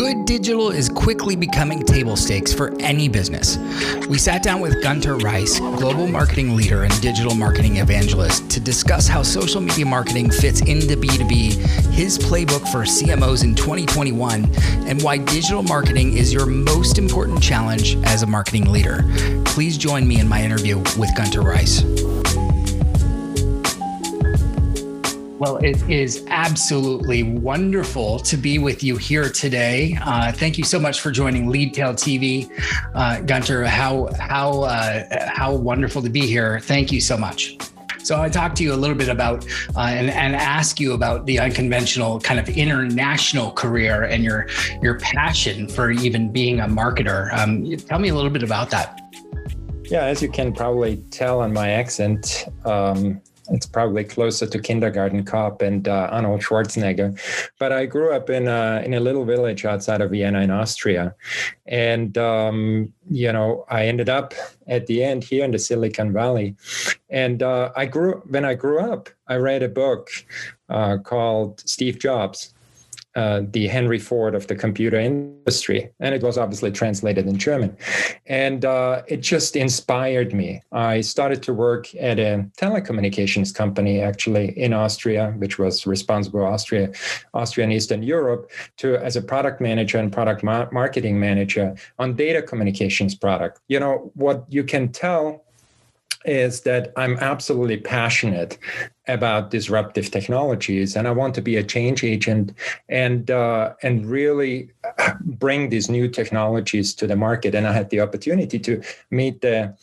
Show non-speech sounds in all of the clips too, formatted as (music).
Good digital is quickly becoming table stakes for any business. We sat down with Gunter Reiss, global marketing leader and digital marketing evangelist, to discuss how social media marketing fits into B2B, his playbook for CMOs in 2021, and why digital marketing is your most important challenge as a marketing leader. Please join me in my interview with Gunter Reiss. Well, it is absolutely wonderful to be with you here today. Uh, thank you so much for joining Leadtail TV, uh, Gunter. How how uh, how wonderful to be here. Thank you so much. So I talked to you a little bit about uh, and, and ask you about the unconventional kind of international career and your your passion for even being a marketer. Um, tell me a little bit about that. Yeah, as you can probably tell on my accent, um, it's probably closer to kindergarten cop and uh, Arnold Schwarzenegger. But I grew up in a, in a little village outside of Vienna in Austria. And, um, you know, I ended up at the end here in the Silicon Valley. And uh, I grew, when I grew up, I read a book uh, called Steve Jobs uh, the Henry Ford of the computer industry. And it was obviously translated in German. And uh, it just inspired me. I started to work at a telecommunications company actually in Austria, which was responsible Austria, Austria and Eastern Europe, to as a product manager and product ma- marketing manager on data communications product. You know, what you can tell is that I'm absolutely passionate about disruptive technologies, and I want to be a change agent and uh, and really bring these new technologies to the market. And I had the opportunity to meet the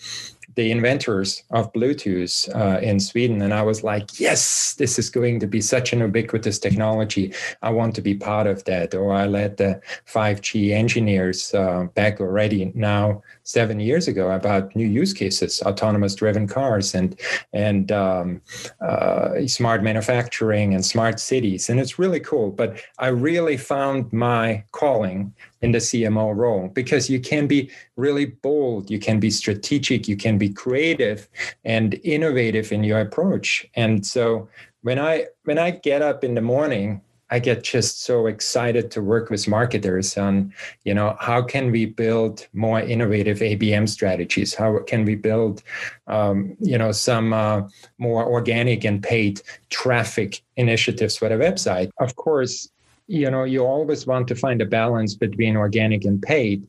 the inventors of Bluetooth uh, in Sweden. And I was like, yes, this is going to be such an ubiquitous technology. I want to be part of that. Or I led the 5G engineers uh, back already now seven years ago about new use cases, autonomous driven cars and, and um, uh, smart manufacturing and smart cities. And it's really cool. But I really found my calling in the CMO role because you can be really bold, you can be strategic, you can be creative and innovative in your approach. And so when I when I get up in the morning, I get just so excited to work with marketers on, you know, how can we build more innovative ABM strategies? How can we build, um, you know, some uh, more organic and paid traffic initiatives for the website? Of course, you know you always want to find a balance between organic and paid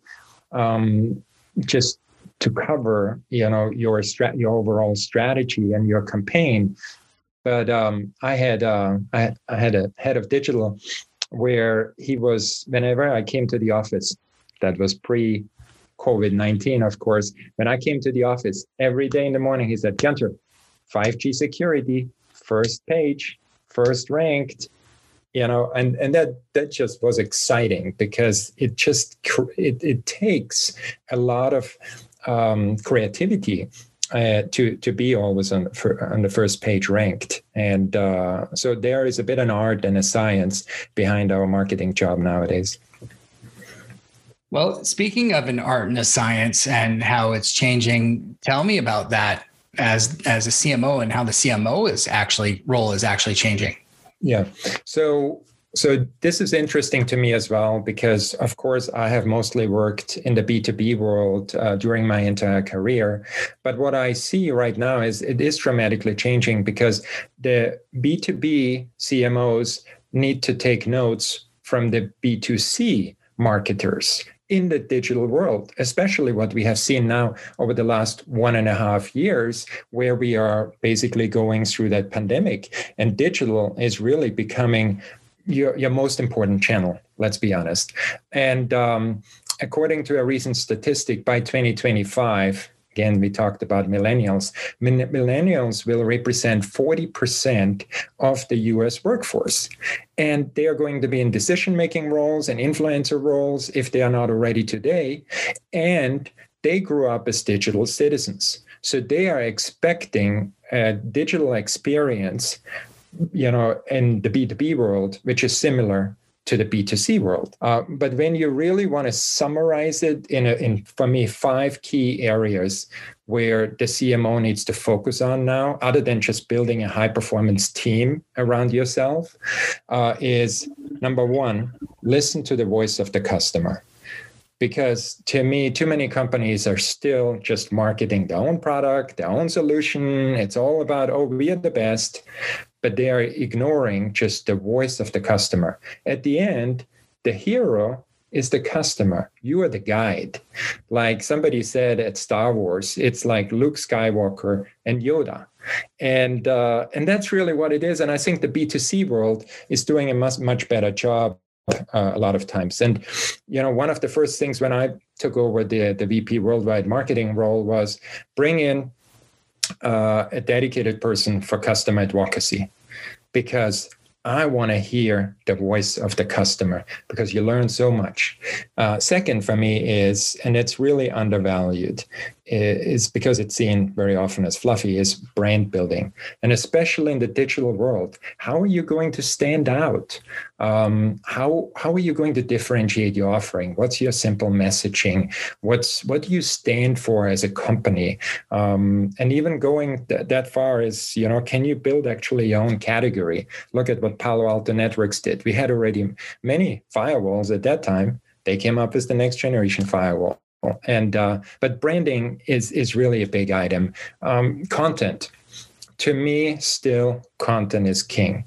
um, just to cover you know your strat your overall strategy and your campaign. But um, i had uh, I, I had a head of digital where he was whenever i came to the office that was pre covid-19 of course when i came to the office every day in the morning he said gunter 5g security first page first ranked you know and and that that just was exciting because it just it, it takes a lot of um, creativity uh, to to be always on for, on the first page ranked. And uh, so there is a bit an art and a science behind our marketing job nowadays. Well speaking of an art and a science and how it's changing tell me about that as as a cmo and how the cmo is actually role is actually changing yeah. So so this is interesting to me as well because of course i have mostly worked in the b2b world uh, during my entire career but what i see right now is it is dramatically changing because the b2b cmos need to take notes from the b2c marketers in the digital world, especially what we have seen now over the last one and a half years, where we are basically going through that pandemic. And digital is really becoming your, your most important channel, let's be honest. And um, according to a recent statistic, by 2025, again, we talked about millennials. Millennials will represent 40% of the US workforce. And they are going to be in decision making roles and influencer roles if they are not already today. And they grew up as digital citizens. So they are expecting a digital experience you know in the b2b world which is similar to the B2C world. Uh, but when you really want to summarize it in, a, in, for me, five key areas where the CMO needs to focus on now, other than just building a high performance team around yourself, uh, is number one, listen to the voice of the customer. Because to me too many companies are still just marketing their own product their own solution. It's all about oh we are the best but they are ignoring just the voice of the customer. At the end the hero is the customer. You are the guide. Like somebody said at star wars it's like luke skywalker and yoda. And uh, and that's really what it is. And i think the b2c world is doing a much much better job uh, a lot of times. And you know, one of the first things when I took over the the VP worldwide marketing role was bring in uh, a dedicated person for customer advocacy, because I want to hear the voice of the customer because you learn so much. Uh, second, for me, is, and it's really undervalued, is because it's seen very often as fluffy, is brand building. And especially in the digital world, how are you going to stand out? Um, how, how are you going to differentiate your offering? What's your simple messaging? What's what do you stand for as a company? Um, and even going th- that far is, you know, can you build actually your own category? Look at what Palo Alto Networks did. We had already many firewalls at that time. They came up as the next generation firewall and uh, but branding is is really a big item. Um, content. To me still content is king.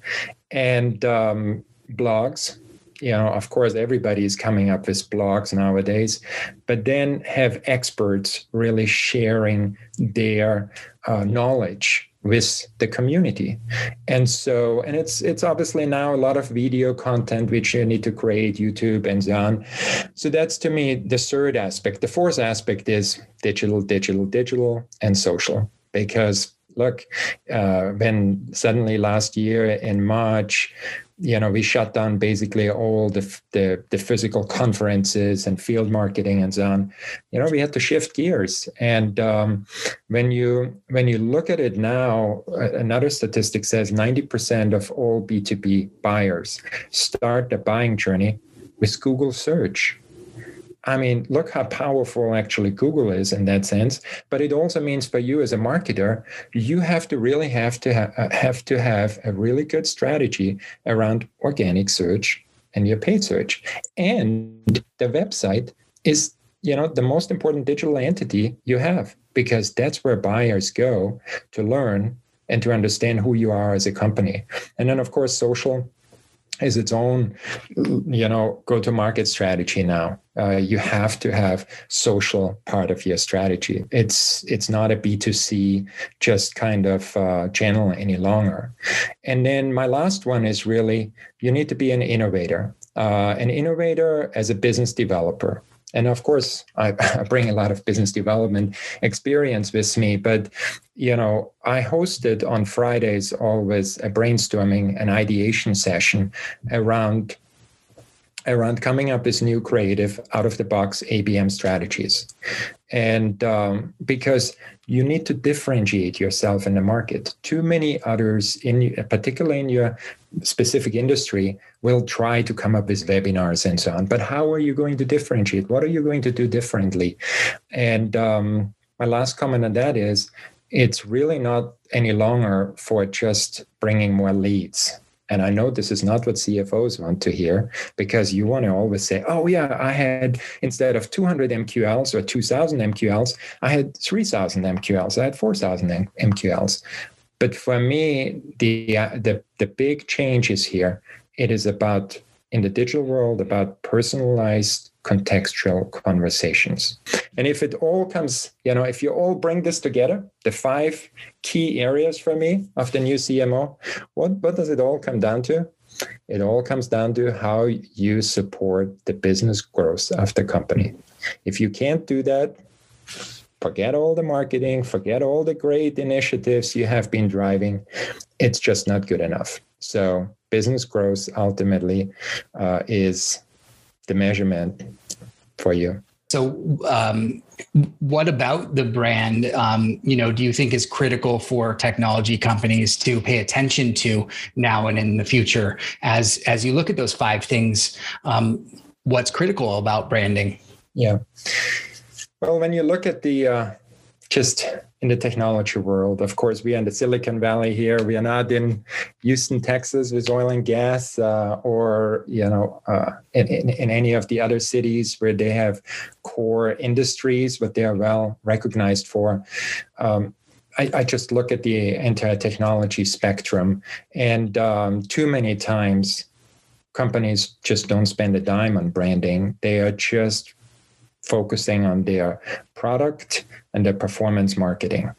And um, blogs you know of course everybody is coming up with blogs nowadays but then have experts really sharing their uh, knowledge with the community. And so and it's it's obviously now a lot of video content which you need to create youtube and so on. So that's to me the third aspect. The fourth aspect is digital digital digital and social. Because look uh, when suddenly last year in march you know we shut down basically all the, the, the physical (laughs) conferences and field marketing and so on. You know we had to shift gears. And um, when you when you look at it now another statistic says 90% of all b2b buyers start the buying journey with google search I mean, look how powerful actually Google is in that sense. But it also means for you as a marketer, you have to really have to ha- uh, have to have a really good strategy around organic search and your paid search. And the website is, you know, the most important digital entity you have because that's where buyers go to learn and to understand who you are as a company. And then, of course, social is its own you know go to market strategy now. Uh, you have to have social part of your strategy. It's it's not a b2c just kind of uh, channel any longer. And then my last one is really you need to be an innovator. Uh, an innovator as a business developer and of course (laughs) I, bring a lot of business development experience with me but you know i hosted on fridays always a brainstorming and ideation session around around coming up with new creative out of the box abm strategies and um, because you need to differentiate yourself in the market too many others in particularly in your specific industry will try to come up with webinars and so on. But how are you going to differentiate? What are you going to do differently? And um, my last comment on that is it's really not any longer for just bringing more leads. And I know this is not what CFOs want to hear because you want to always say, oh, yeah, I had instead of 200 MQLs or 2000 MQLs, I had 3000 MQLs, I had 4000 MQLs. But for me, the, uh, the, the big change is here. It is about, in the digital world, about personalized contextual conversations. And if it all comes, you know, if you all bring this together, the five key areas for me of the new CMO, what, what does it all come down to? It all comes down to how you support the business growth of the company. If you can't do that, forget all the marketing, forget all the great initiatives you have been driving. It's just not good enough. So, business growth ultimately uh, is the measurement for you. So, um, what about the brand? Um, you know, do you think is critical for technology companies to pay attention to now and in the future? As as you look at those five things, um, what's critical about branding? Yeah. Well, when you look at the uh, just in the technology world. Of course, we are in the Silicon Valley here. We are not in Houston, Texas, with oil and gas, uh, or you know, uh, in, in, in, any of the other cities where they have core industries, what they are well recognized for. Um, I, I, just look at the entire technology spectrum, and um, too many times companies just don't spend a dime on branding. They are just focusing on their product and their performance marketing.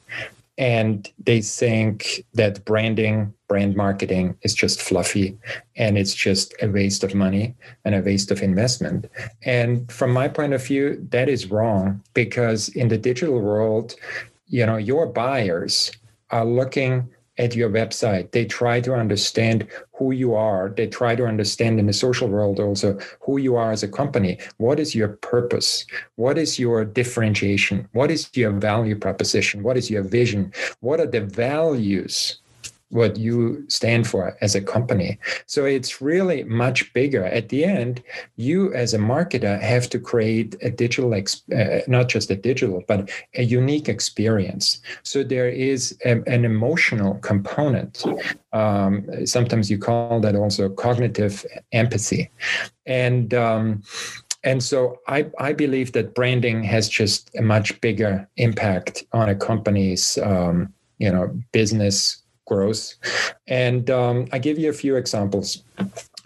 And they think that branding, brand marketing is just fluffy and it's just a waste of money and a waste of investment. And from my point of view, that is wrong because in the digital world, you know, your buyers are looking at your website. They try to understand who you are. They try to understand in the social world also who you are as a company. What is your purpose? What is your differentiation? What is your value proposition? What is your vision? What are the values what you stand for as a company. So it's really much bigger. At the end, you as a marketer have to create a digital, uh, not just a digital, but a unique experience. So there is a, an emotional component. Um, sometimes you call that also cognitive empathy. And um, and so I, I believe that branding has just a much bigger impact on a company's um, you know business growth. And um, I give you a few examples.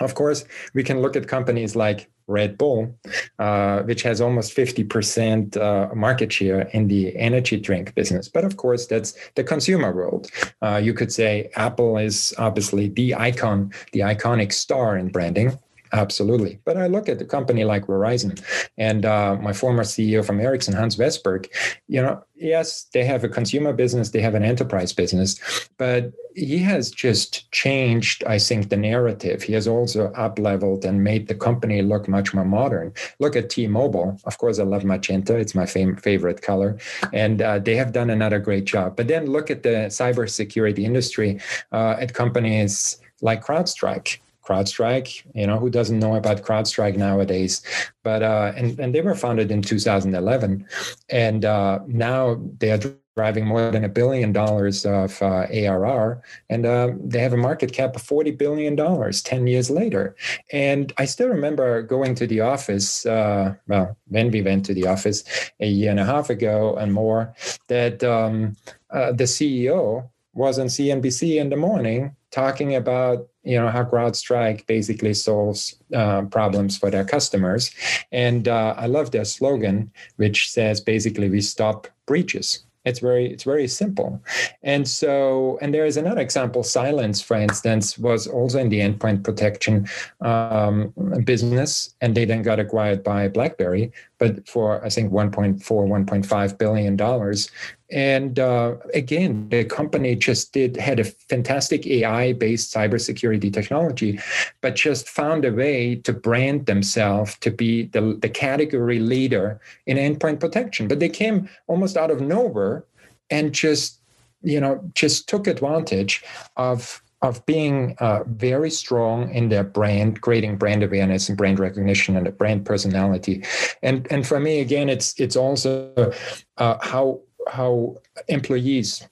Of course, we can look at companies like Red Bull, uh, which has almost 50% uh, market share in the energy drink business. But of course, that's the consumer world. Uh, you could say Apple is obviously the icon, the iconic star in branding. Absolutely. But I look at a company like Verizon and uh, my former CEO from Ericsson, Hans Vestberg, you know, yes, they have a consumer business, they have an enterprise business, but he has just changed, I think, the narrative. He has also up leveled and made the company look much more modern. Look at T Mobile. Of course, I love magenta, it's my fam- favorite color. And uh, they have done another great job. But then look at the cybersecurity industry uh, at companies like CrowdStrike CrowdStrike. You know, who doesn't know about CrowdStrike nowadays? But uh, and and they were founded in 2011, and uh, now they are driving more than a billion dollars of uh, ARR, and uh, they have a market cap of forty billion dollars ten years later. And I still remember going to the office. Uh, well, when we went to the office a year and a half ago and more, that um, uh, the CEO was on CNBC in the morning talking about you know how CrowdStrike basically solves uh, problems for their customers, and uh, I love their slogan, which says basically we stop breaches. It's very it's very simple, and so and there is another example. Cylance, for instance, was also in the endpoint protection um, business, and they then got acquired by BlackBerry, but for I think 1.4 1.5 billion dollars. And uh, again, the company just did had a fantastic AI-based cybersecurity technology, but just found a way to brand themselves to be the, the category leader in endpoint protection. But they came almost out of nowhere and just you know just took advantage of of being uh, very strong in their brand, creating brand awareness and brand recognition and a brand personality. And and for me, again, it's it's also uh, how how employees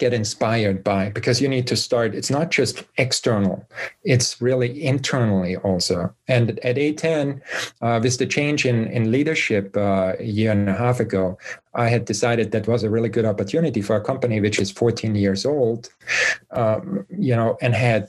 get inspired by because you need to start it's not just external it's really internally also. And at a10 uh, with the change in, in leadership uh, a year and a half ago i had decided that was a really good opportunity for a company which is 14 years old um, you know and had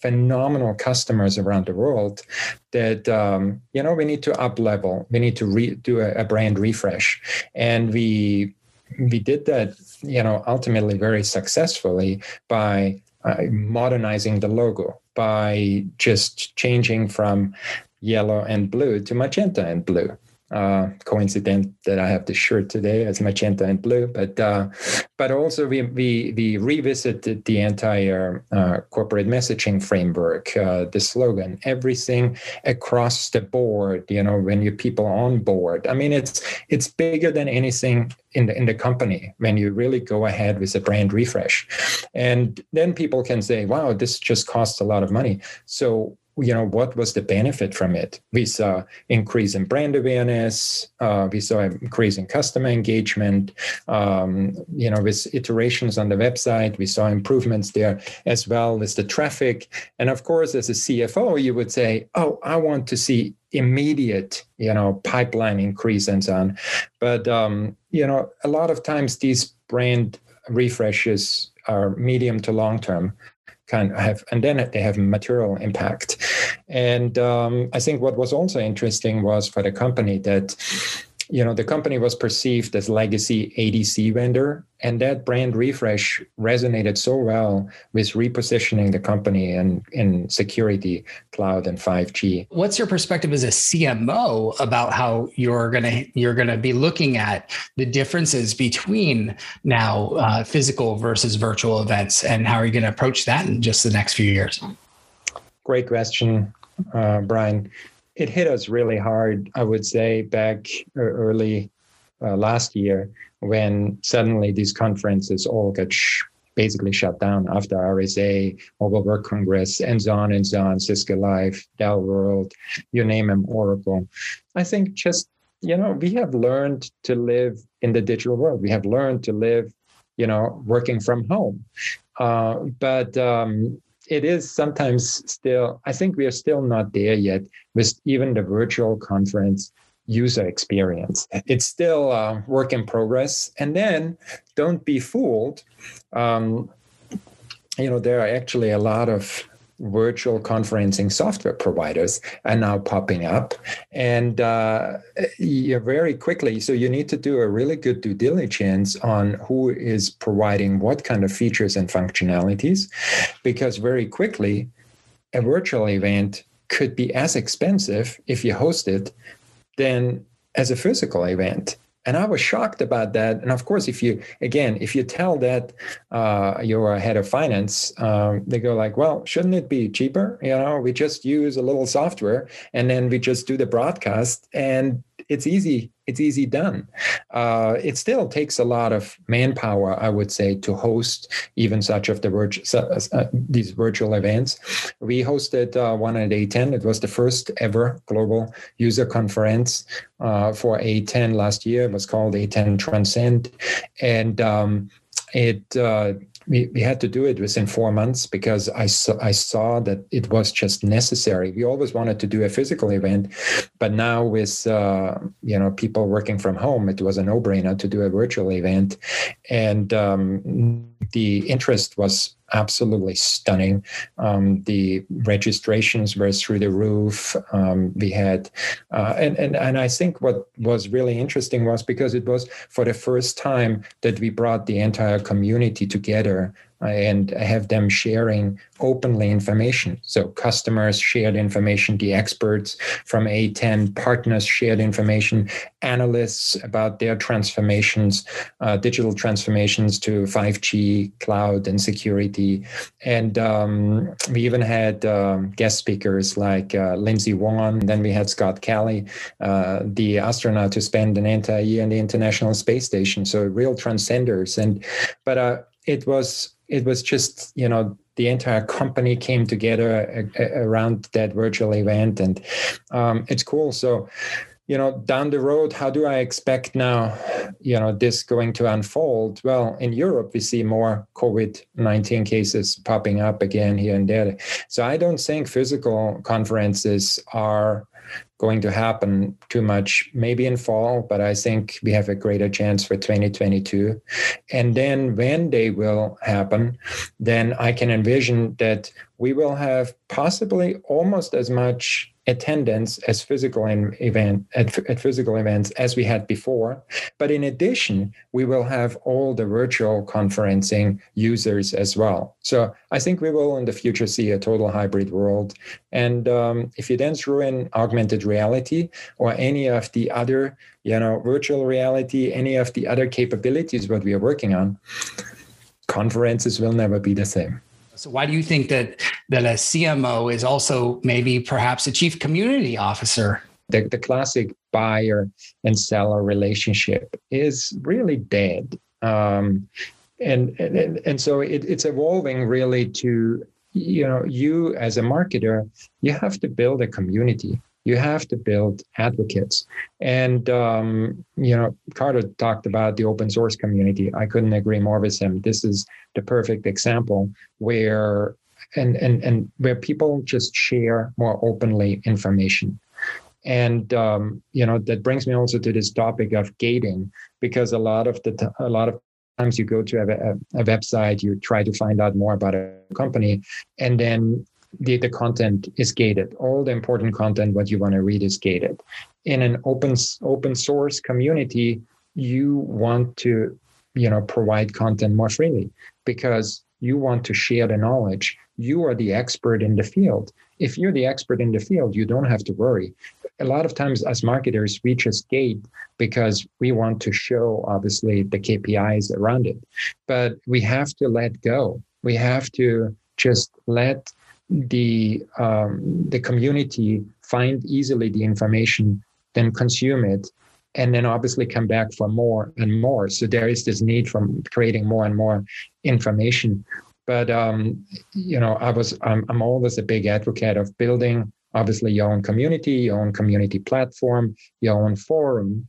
phenomenal customers around the world that um, you know we need to up level we need to re- do a, a brand refresh. And we we did that, you know, ultimately very successfully by uh, modernizing the logo, by just changing from yellow and blue to magenta and blue uh, coincident that I have the shirt today as magenta and blue, but uh, but also we we we revisited the entire uh, corporate messaging framework, uh, the slogan, everything across the board. You know, when you people on board. I mean, it's it's bigger than anything in the in the company when you really go ahead with a brand refresh, and then people can say, "Wow, this just costs a lot of money." So you know what was the benefit from it? We saw increase in brand awareness uh, we saw increase in customer engagement um, you know with iterations on the website we saw improvements there as well as the traffic. And of course as a cfo you would say oh i want to see immediate you know pipeline increase and so on. But um, you know a lot of times these brand refreshes are medium to long term kind of have, and then they have material impact. And um, I think what was also interesting was for the company that you know the company was perceived as legacy adc vendor and that brand refresh resonated so well with repositioning the company and in security cloud and 5g what's your perspective as a cmo about how you're gonna you're gonna be looking at the differences between now uh, physical versus virtual events and how are you going to approach that in just the next few years? Great question uh, brian it hit us really hard, I would say, back early uh, last year when suddenly these conferences all got sh- basically shut down after RSA, Mobile World Congress, and so on and so on, Cisco Live, Dell World, you name them, Oracle. I think just, you know, we have learned to live in the digital world. We have learned to live, you know, working from home. Uh, but um, it is sometimes still, I think we are still not there yet with even the virtual conference user experience. It's still a work in progress. And then don't be fooled. Um, you know, there are actually a lot of virtual conferencing software providers are now popping up. And uh, very quickly so you need to do a really good due diligence on who is providing what kind of features and functionalities because very quickly a virtual event could be as expensive if you host it than as a physical event and I was shocked about that. And of course, if you again, if you tell that uh, you're a head of finance, um, they go like, "Well, shouldn't it be cheaper? You know, we just use a little software and then we just do the broadcast, and it's easy it's easy done. Uh, it still takes a lot of manpower i would say to host even such of the virtual uh, uh, these virtual events. We hosted uh, one at a10 it was the first ever global user conference uh, for a10 last year. It was called a10 transcend. And um, it uh, we, we had to do it within four months because I saw, I saw that it was just necessary. We always wanted to do a physical event, but now with uh, you know people working from home, it was a no brainer to do a virtual event, and um, the interest was absolutely stunning. Um, the registrations were through the roof. Um, we had, uh, and, and, and I think what was really interesting was because it was for the first time that we brought the entire community together and have them sharing openly information. So customers shared information, the experts from A10 partners shared information, analysts about their transformations, uh, digital transformations to 5G, cloud, and security. And um, we even had um, guest speakers like uh, Lindsey Vonn. Then we had Scott Kelly, uh, the astronaut who spent an entire year in the International Space Station. So real transcenders. And but uh, it was it was just you know the entire company came together around that virtual event and um, it's cool. So you know down the road how do i expect now you know this going to unfold? Well in europe we see more covid-19 cases popping up again here and there. So i don't think physical conferences are going to happen too much maybe in fall but i think we have a greater chance for 2022 and then when they will happen then i can envision that we will have possibly almost as much attendance as physical event at, at, physical events as we had before. But in addition we will have all the virtual conferencing users as well. So i think we will in the future see a total hybrid world. And um, if you then throw in augmented reality or any of the other you know virtual reality any of the other capabilities what we are working on conferences will never be the same so why do you think that that a CMO is also maybe perhaps a chief community officer? The, the classic buyer and seller relationship is really dead. Um, and, and and so it, it's evolving really to you know, you as a marketer, you have to build a community. You have to build advocates. And, um, you know, Carter talked about the open source community. I couldn't agree more with him. This is the perfect example where and and and where people just share more openly information and um, you know that brings me also to this topic of gating because a lot of the t- a lot of times you go to a, a, a, website you try to find out more about a company and then the, the content is gated. All the important content what you want to read is gated. In an open open source community you want to you know provide content more freely because you want to share the knowledge. You are the expert in the field. If you're the expert in the field you don't have to worry. A lot of times as marketers we just gate because we want to show obviously the kpis around it. But we have to let go. We have to just let the um, the community find easily the information then consume it and then obviously come back for more and more so there is this need for creating more and more information but um, you know i was I'm, I'm always a big advocate of building obviously your own community, your own community platform, your own forum.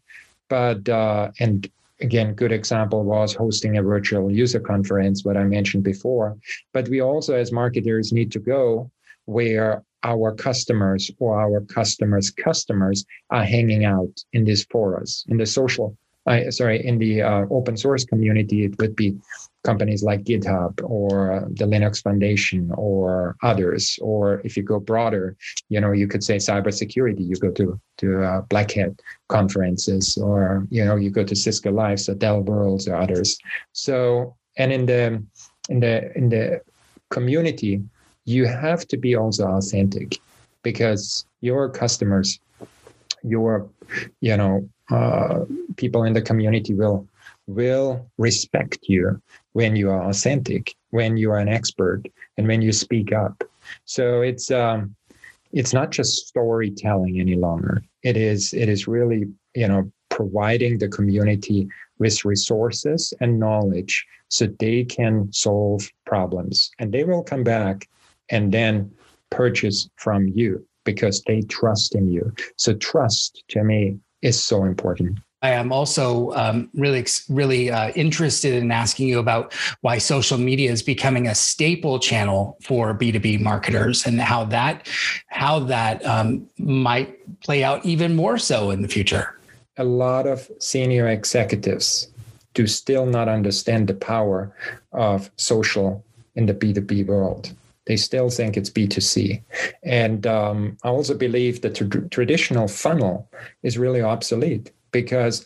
But uh, and again, good example was hosting a virtual user conference, what I mentioned before. But we also, as marketers, need to go where our customers or our customers' customers are hanging out in these forums, in the social, uh, sorry, in the uh, open source community. It would be companies like GitHub or the Linux Foundation or others. Or if you go broader, you know, you could say cybersecurity. You go to to uh, Black Hat conferences, or you know, you go to Cisco Live, or Dell Worlds, or others. So, and in the in the in the community, you have to be also authentic because your customers, your you know, uh, people in the community will will respect you when you are authentic, when you are an expert, and when you speak up. So it's um, it's not just storytelling any longer. It is it is really you know providing the community with resources and knowledge so they can solve problems, and they will come back and then purchase from you because they trust in you. So trust to me is so important. I am also um, really, really uh, interested in asking you about why social media is becoming a staple channel for B two B marketers, and how that how that um, might play out even more so in the future. A lot of senior executives do still not understand the power of social in the B two B world. They still think it's B2C. And um, I also believe that the tr- traditional funnel is really obsolete because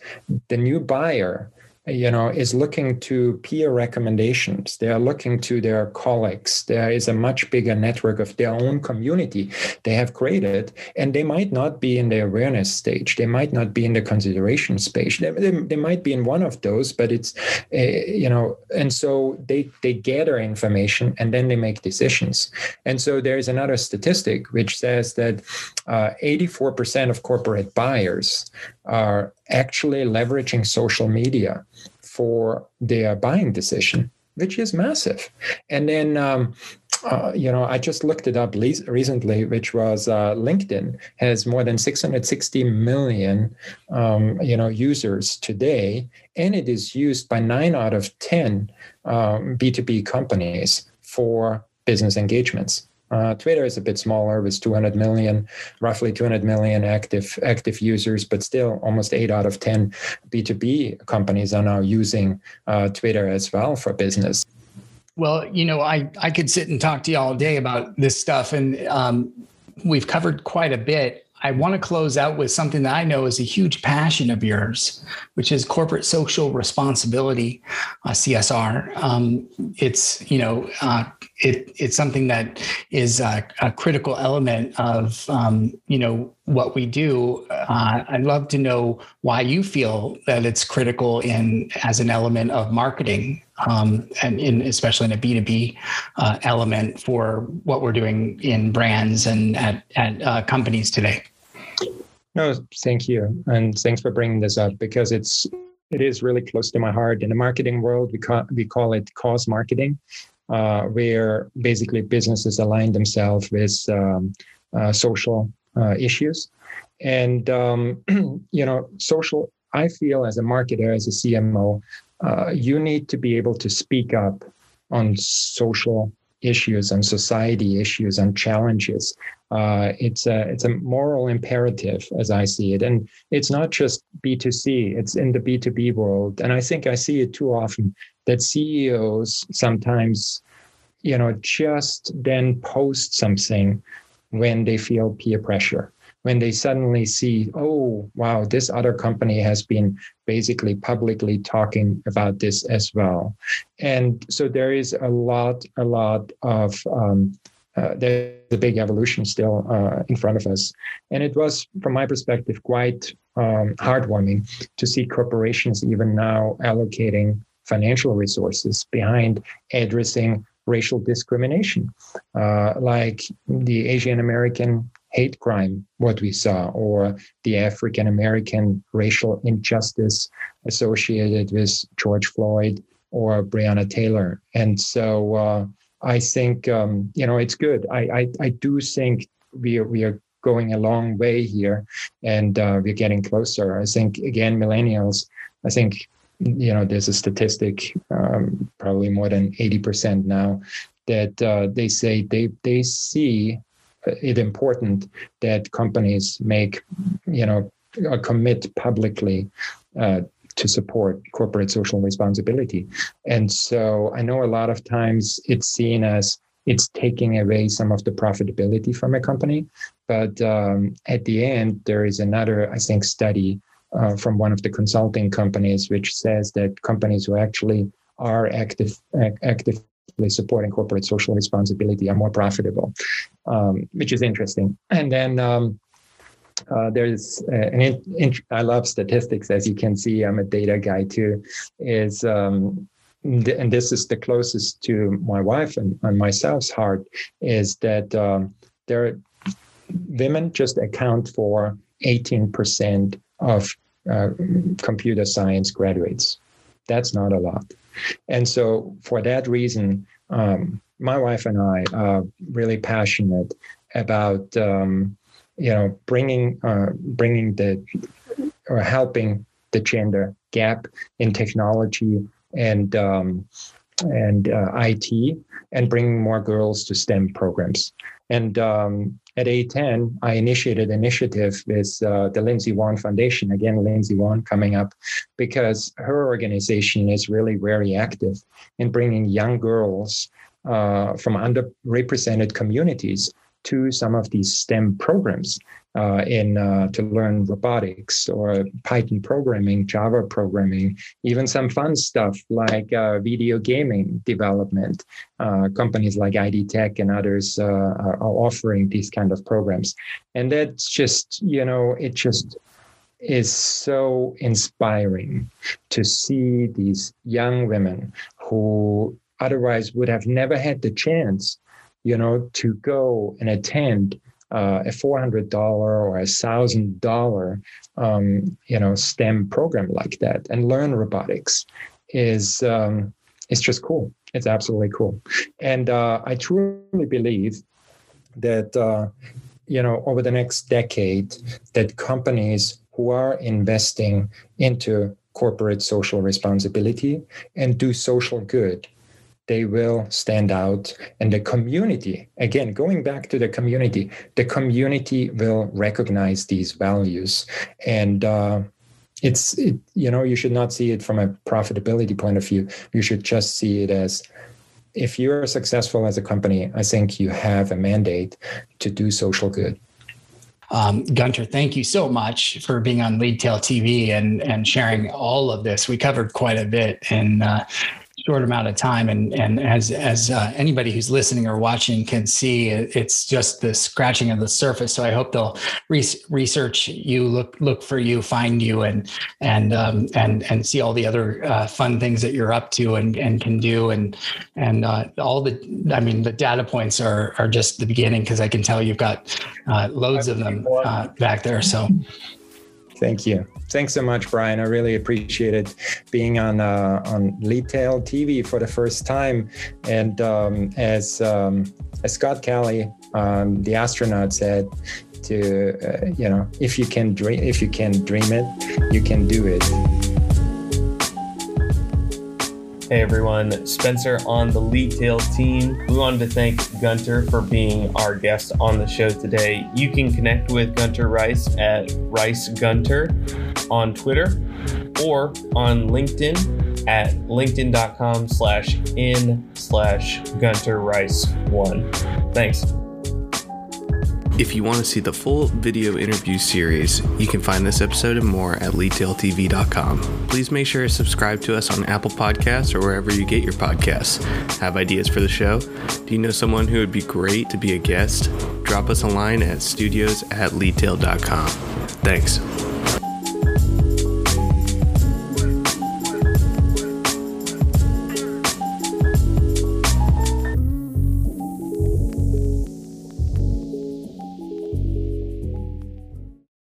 the new buyer you know is looking to peer recommendations. They are looking to their colleagues. There is a much bigger network of their own community. They have created and they might not be in the awareness stage. They might not be in the consideration stage they, they, they might be in one of those but it's uh, you know and so they they gather information and then they make decisions. And so there's another statistic which says that uh, 84% of corporate buyers are actually leveraging social media for their buying decision, which is massive. And then, um, uh, you know, I just looked it up le- recently, which was uh, LinkedIn has more than 660 million, um, you know, users today, and it is used by nine out of 10 um, B2B companies for business engagements. Uh, Twitter is a bit smaller with 200 million, roughly 200 million active active users, but still almost eight out of 10 B2B companies are now using uh, Twitter as well for business. Well, you know, I, I could sit and talk to you all day about this stuff, and um, we've covered quite a bit. I want to close out with something that I know is a huge passion of yours, which is corporate social responsibility, uh, CSR. Um, it's you know uh, it, it's something that is a, a critical element of um, you know what we do. Uh, I'd love to know why you feel that it's critical in as an element of marketing, um, and in especially in a B two B uh, element for what we're doing in brands and at at uh, companies today. No, thank you, and thanks for bringing this up because it's it is really close to my heart. In the marketing world, we call we call it cause marketing, uh, where basically businesses align themselves with um, uh, social uh, issues. And, um, (clears throat) you know, social, I feel as a marketer, as a CMO, uh, you need to be able to speak up on social issues and society issues and challenges. Uh, it's a it's a moral imperative as I see it, and it's not just B two C. It's in the B two B world, and I think I see it too often that CEOs sometimes, you know, just then post something when they feel peer pressure when they suddenly see, oh, wow, this other company has been basically publicly talking about this as well. And so there is a lot, a lot of, um, uh, there's a big evolution still uh, in front of us. And it was, from my perspective, quite um, heartwarming to see corporations even now allocating financial resources behind addressing racial discrimination, uh, like the Asian American hate crime, what we saw, or the African American racial injustice associated with George Floyd or Breonna Taylor. And so uh, I think, um, you know, it's good. I, I, I, do think we are, we are going a long way here and uh, we're getting closer. I think, again, millennials, I think, you know, there's a statistic, um, probably more than 80% now, that uh, they say they, they see it important that companies make, you know, commit publicly uh, to support corporate social responsibility. And so I know a lot of times it's seen as it's taking away some of the profitability from a company. But um, at the end, there is another, I think, study uh, from one of the consulting companies which says that companies who actually are active, active supporting corporate social responsibility are more profitable, um, which is interesting. And then um, uh, there's uh, an in, in, I love statistics, as you can see. I'm a data guy too. Is um, and this is the closest to my wife and, and myself's heart is that um, there women just account for 18% of uh, computer science graduates. That's not a lot. And so, for that reason, um, my wife and I are really passionate about um, you know bringing uh, bringing the or helping the gender gap in technology and um, and uh, IT and bringing more girls to STEM programs. And um, at A10, I initiated initiative with uh, the Lindsey Vonn Foundation. Again, Lindsey Vonn coming up because her organization is really very active in bringing young girls uh, from underrepresented communities to some of these STEM programs uh, in uh, to learn robotics or Python programming, Java programming, even some fun stuff like uh, video gaming development. Uh, companies like ID Tech and others uh, are offering these kind of programs, and that's just you know it just is so inspiring to see these young women who otherwise would have never had the chance you know to go and attend uh, a $400 or a $1,000, um, you know, STEM program like that and learn robotics is, um, it's just cool. It's absolutely cool. And uh, I truly believe that, uh, you know, over the next decade, that companies who are investing into corporate social responsibility and do social good they will stand out. And the community again going back to the community the community will recognize these values. And uh, it's it, you know you should not see it from a profitability point of view. You should just see it as if you're successful as a company i think you have a mandate to do social good. Um, Gunter, thank you so much for being on Leadtail TV and and sharing all of this. We covered quite a bit, and uh, short amount of time and and as as uh, anybody who's listening or watching can see it's just the scratching of the surface. So i hope they'll re- research you look look for you find you and and um, and and see all the other uh, fun things that you're up to and and can do. And and uh, all the i mean the data points are are just the beginning because i can tell you've got uh, loads of them uh, back there. So Thank you. Thanks so much, Brian. I really appreciated being on uh, on Leadtail TV for the first time. And um, as um, as Scott Kelly, um, the astronaut, said, to uh, you know, if you can dream, if you can dream it, you can do it. Hey everyone, Spencer on the Lead Leadtail team. We wanted to thank Gunter for being our guest on the show today. You can connect with Gunter Reiss at Reiss Gunter on Twitter or on LinkedIn at linkedin.com slash in slash Gunter Reiss one. Thanks. If you want to see the full video interview series, you can find this episode and more at leadtailtv.com. Please make sure to subscribe to us on Apple Podcasts or wherever you get your podcasts. Have ideas for the show? Do you know someone who would be great to be a guest? Drop us a line at studios at leadtail.com. Thanks.